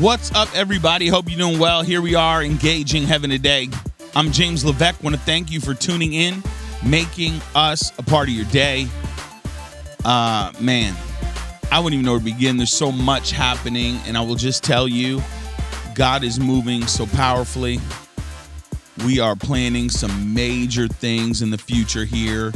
What's up, everybody? Hope you're doing well. Here we are, engaging heaven today. I'm James Levesque. Want to thank you for tuning in, making us a part of your day. Uh, man, I wouldn't even know where to begin. There's so much happening, and I will just tell you, God is moving so powerfully. We are planning some major things in the future here.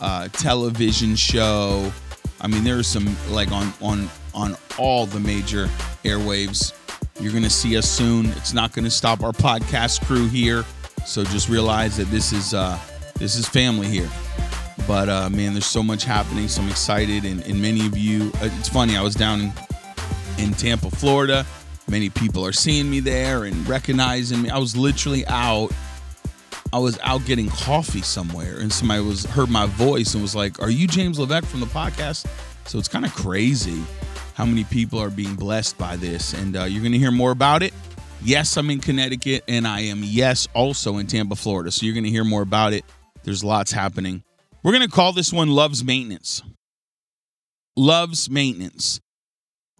Uh, television show. I mean, there are some like on on on all the major airwaves. You're going to see us soon. It's not going to stop our podcast crew here. So just realize that this is uh, this is family here. But uh, man, there's so much happening. So I'm excited, and, and many of you. Uh, it's funny. I was down in, in Tampa, Florida. Many people are seeing me there and recognizing me. I was literally out. I was out getting coffee somewhere, and somebody was heard my voice and was like, "Are you James Levesque from the podcast?" So it's kind of crazy how many people are being blessed by this. And uh, you're going to hear more about it. Yes, I'm in Connecticut, and I am, yes, also in Tampa, Florida. So you're going to hear more about it. There's lots happening. We're going to call this one Love's Maintenance. Love's Maintenance.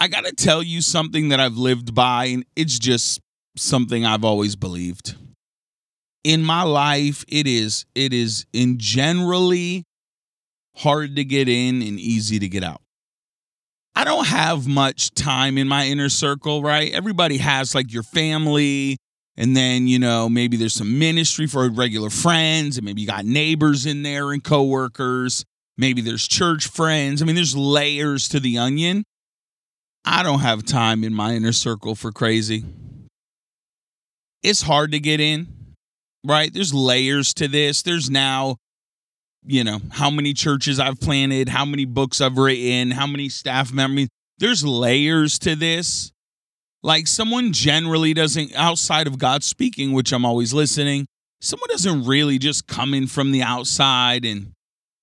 I got to tell you something that I've lived by, and it's just something I've always believed. In my life, it is it is in generally hard to get in and easy to get out. I don't have much time in my inner circle, right? Everybody has like your family, and then, you know, maybe there's some ministry for regular friends, and maybe you got neighbors in there and coworkers. Maybe there's church friends. I mean, there's layers to the onion. I don't have time in my inner circle for crazy. It's hard to get in, right? There's layers to this. There's now you know, how many churches I've planted, how many books I've written, how many staff members. There's layers to this. Like someone generally doesn't, outside of God speaking, which I'm always listening, someone doesn't really just come in from the outside and,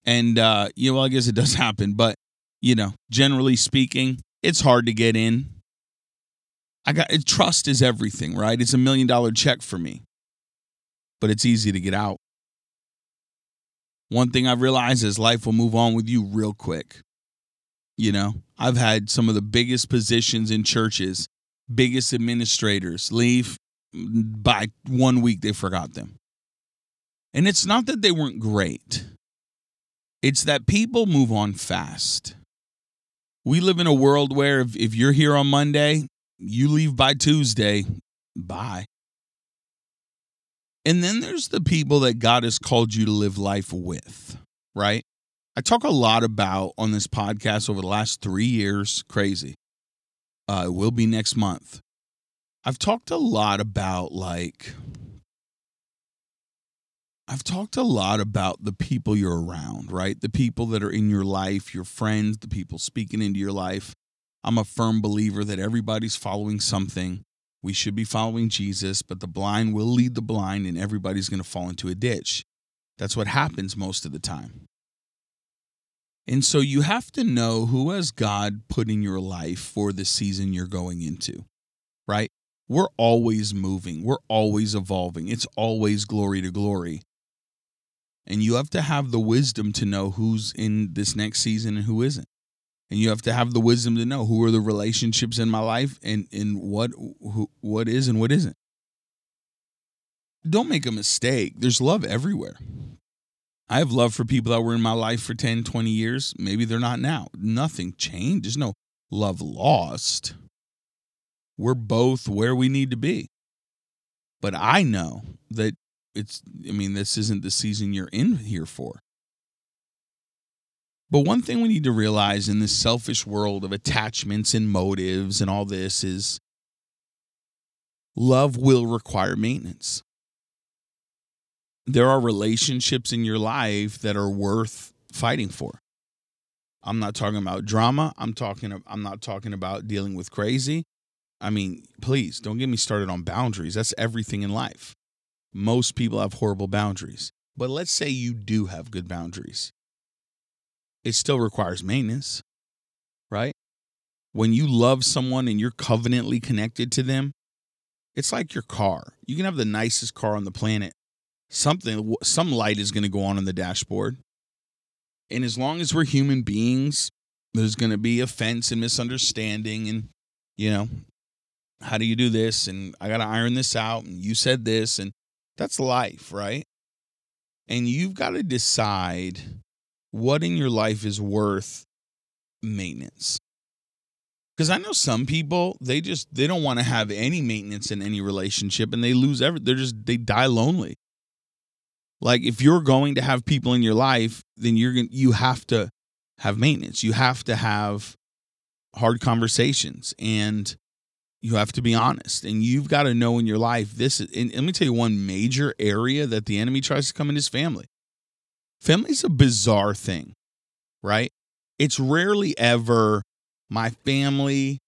and, uh, you know, well, I guess it does happen, but, you know, generally speaking, it's hard to get in. I got trust is everything, right? It's a million dollar check for me, but it's easy to get out. One thing I've realized is life will move on with you real quick. You know, I've had some of the biggest positions in churches, biggest administrators leave mm, by one week, they forgot them. And it's not that they weren't great, it's that people move on fast. We live in a world where if, if you're here on Monday, you leave by Tuesday, bye. And then there's the people that God has called you to live life with, right? I talk a lot about on this podcast over the last three years, crazy. Uh, it will be next month. I've talked a lot about like, I've talked a lot about the people you're around, right? The people that are in your life, your friends, the people speaking into your life. I'm a firm believer that everybody's following something. We should be following Jesus, but the blind will lead the blind and everybody's going to fall into a ditch. That's what happens most of the time. And so you have to know who has God put in your life for the season you're going into, right? We're always moving, we're always evolving. It's always glory to glory. And you have to have the wisdom to know who's in this next season and who isn't and you have to have the wisdom to know who are the relationships in my life and and what who, what is and what isn't. Don't make a mistake. There's love everywhere. I have love for people that were in my life for 10 20 years. Maybe they're not now. Nothing changed. There's no love lost. We're both where we need to be. But i know that it's i mean this isn't the season you're in here for but one thing we need to realize in this selfish world of attachments and motives and all this is love will require maintenance. There are relationships in your life that are worth fighting for. I'm not talking about drama. I'm talking I'm not talking about dealing with crazy. I mean, please don't get me started on boundaries. That's everything in life. Most people have horrible boundaries. But let's say you do have good boundaries it still requires maintenance, right? When you love someone and you're covenantly connected to them, it's like your car. You can have the nicest car on the planet. Something some light is going to go on on the dashboard. And as long as we're human beings, there's going to be offense and misunderstanding and you know, how do you do this? And I got to iron this out. And you said this. And that's life, right? And you've got to decide what in your life is worth maintenance. Because I know some people, they just they don't want to have any maintenance in any relationship and they lose every they're just they die lonely. Like if you're going to have people in your life, then you're going you have to have maintenance. You have to have hard conversations and you have to be honest and you've got to know in your life this is and let me tell you one major area that the enemy tries to come in his family family's a bizarre thing right it's rarely ever my family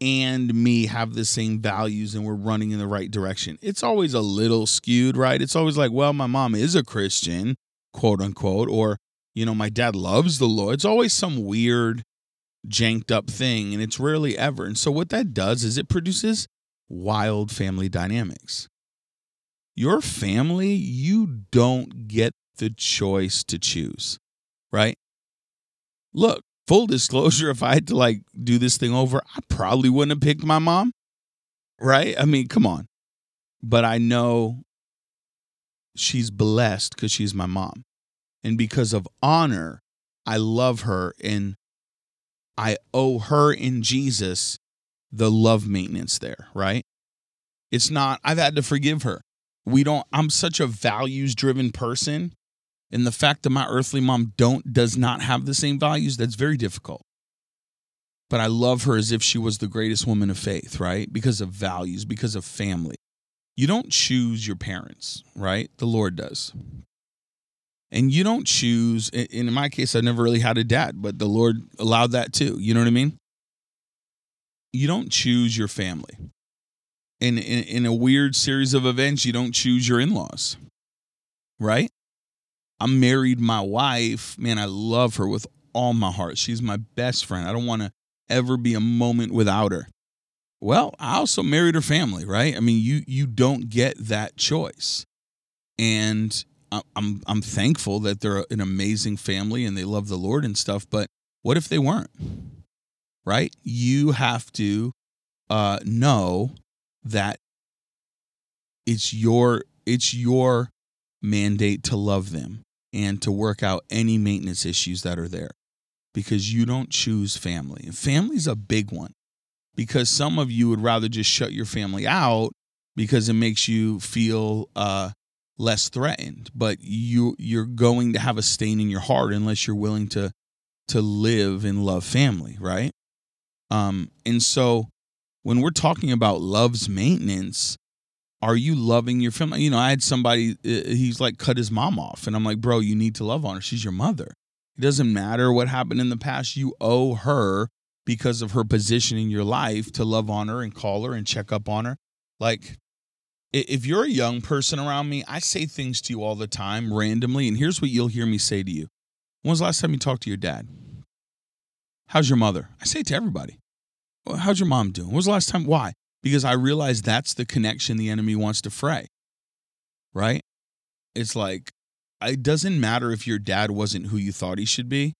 and me have the same values and we're running in the right direction it's always a little skewed right it's always like well my mom is a christian quote unquote or you know my dad loves the lord it's always some weird janked up thing, and it's rarely ever. And so, what that does is it produces wild family dynamics. Your family, you don't get the choice to choose, right? Look, full disclosure, if I had to like do this thing over, I probably wouldn't have picked my mom, right? I mean, come on. But I know she's blessed because she's my mom. And because of honor, I love her and I owe her in Jesus the love maintenance there, right? It's not, I've had to forgive her. We don't, I'm such a values driven person. And the fact that my earthly mom don't does not have the same values, that's very difficult. But I love her as if she was the greatest woman of faith, right? Because of values, because of family. You don't choose your parents, right? The Lord does and you don't choose in my case i never really had a dad but the lord allowed that too you know what i mean you don't choose your family in, in, in a weird series of events you don't choose your in-laws right i'm married my wife man i love her with all my heart she's my best friend i don't want to ever be a moment without her well i also married her family right i mean you you don't get that choice and I'm I'm thankful that they're an amazing family and they love the Lord and stuff. But what if they weren't? Right? You have to uh, know that it's your it's your mandate to love them and to work out any maintenance issues that are there. Because you don't choose family. And family's a big one. Because some of you would rather just shut your family out because it makes you feel uh, less threatened. But you you're going to have a stain in your heart unless you're willing to to live and love family right? Um and so when we're talking about love's maintenance are you loving your family you know i had somebody uh, he's like cut his mom off and i'm like bro you need to love on her she's your mother it doesn't matter what happened in the past you owe her because of her position in your life to love on her and call her and check up on her like if you're a young person around me, I say things to you all the time randomly. And here's what you'll hear me say to you When was the last time you talked to your dad? How's your mother? I say to everybody. Well, how's your mom doing? When was the last time? Why? Because I realize that's the connection the enemy wants to fray. Right? It's like, it doesn't matter if your dad wasn't who you thought he should be.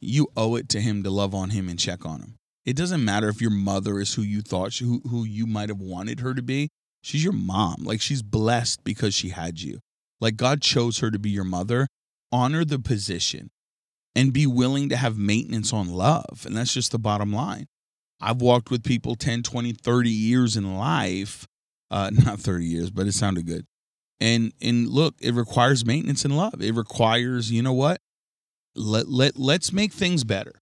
You owe it to him to love on him and check on him. It doesn't matter if your mother is who you thought, who, who you might have wanted her to be. She's your mom. Like she's blessed because she had you. Like God chose her to be your mother. Honor the position and be willing to have maintenance on love. And that's just the bottom line. I've walked with people 10, 20, 30 years in life. Uh, not 30 years, but it sounded good. And and look, it requires maintenance and love. It requires, you know what? Let let let's make things better.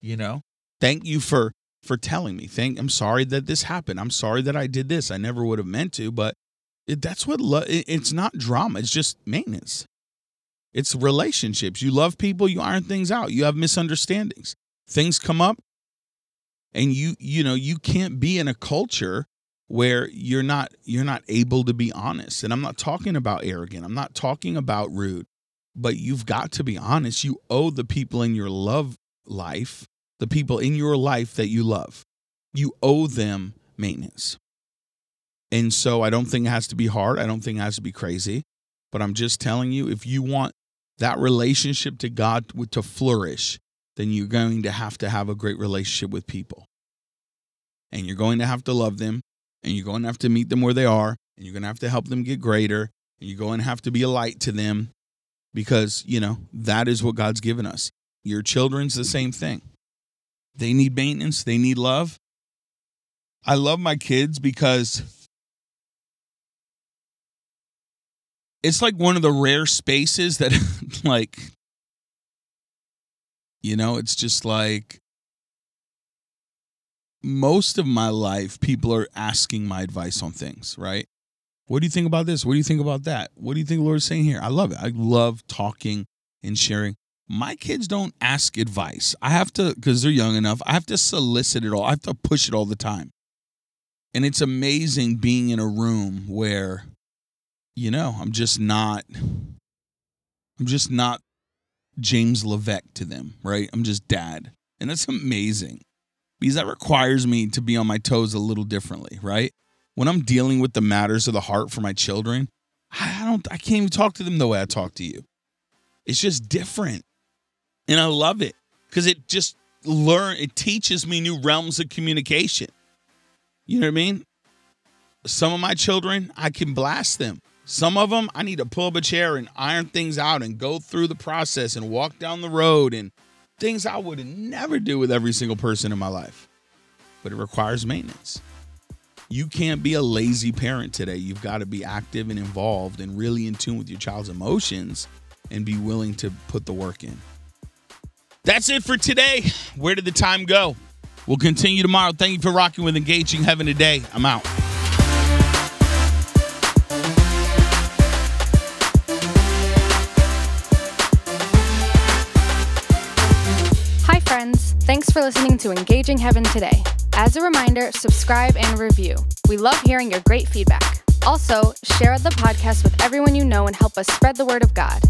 You know? Thank you for for telling me. Thank I'm sorry that this happened. I'm sorry that I did this. I never would have meant to, but it, that's what lo- it, it's not drama. It's just maintenance. It's relationships. You love people, you iron things out. You have misunderstandings. Things come up and you you know, you can't be in a culture where you're not you're not able to be honest. And I'm not talking about arrogant. I'm not talking about rude. But you've got to be honest. You owe the people in your love life the people in your life that you love. You owe them maintenance. And so I don't think it has to be hard. I don't think it has to be crazy. But I'm just telling you, if you want that relationship to God to flourish, then you're going to have to have a great relationship with people. And you're going to have to love them. and you're going to have to meet them where they are, and you're going to have to help them get greater, and you're going to have to be a light to them because, you know, that is what God's given us. Your children's the same thing. They need maintenance, they need love. I love my kids because it's like one of the rare spaces that like you know, it's just like most of my life people are asking my advice on things, right? What do you think about this? What do you think about that? What do you think the Lord's saying here? I love it. I love talking and sharing. My kids don't ask advice. I have to, because they're young enough, I have to solicit it all. I have to push it all the time. And it's amazing being in a room where, you know, I'm just not, I'm just not James Levesque to them, right? I'm just dad. And that's amazing because that requires me to be on my toes a little differently, right? When I'm dealing with the matters of the heart for my children, I don't I can't even talk to them the way I talk to you. It's just different. And I love it because it just learn it teaches me new realms of communication. You know what I mean? Some of my children, I can blast them. Some of them, I need to pull up a chair and iron things out and go through the process and walk down the road and things I would never do with every single person in my life. But it requires maintenance. You can't be a lazy parent today. You've got to be active and involved and really in tune with your child's emotions and be willing to put the work in. That's it for today. Where did the time go? We'll continue tomorrow. Thank you for rocking with Engaging Heaven today. I'm out. For listening to Engaging Heaven today. As a reminder, subscribe and review. We love hearing your great feedback. Also, share the podcast with everyone you know and help us spread the word of God.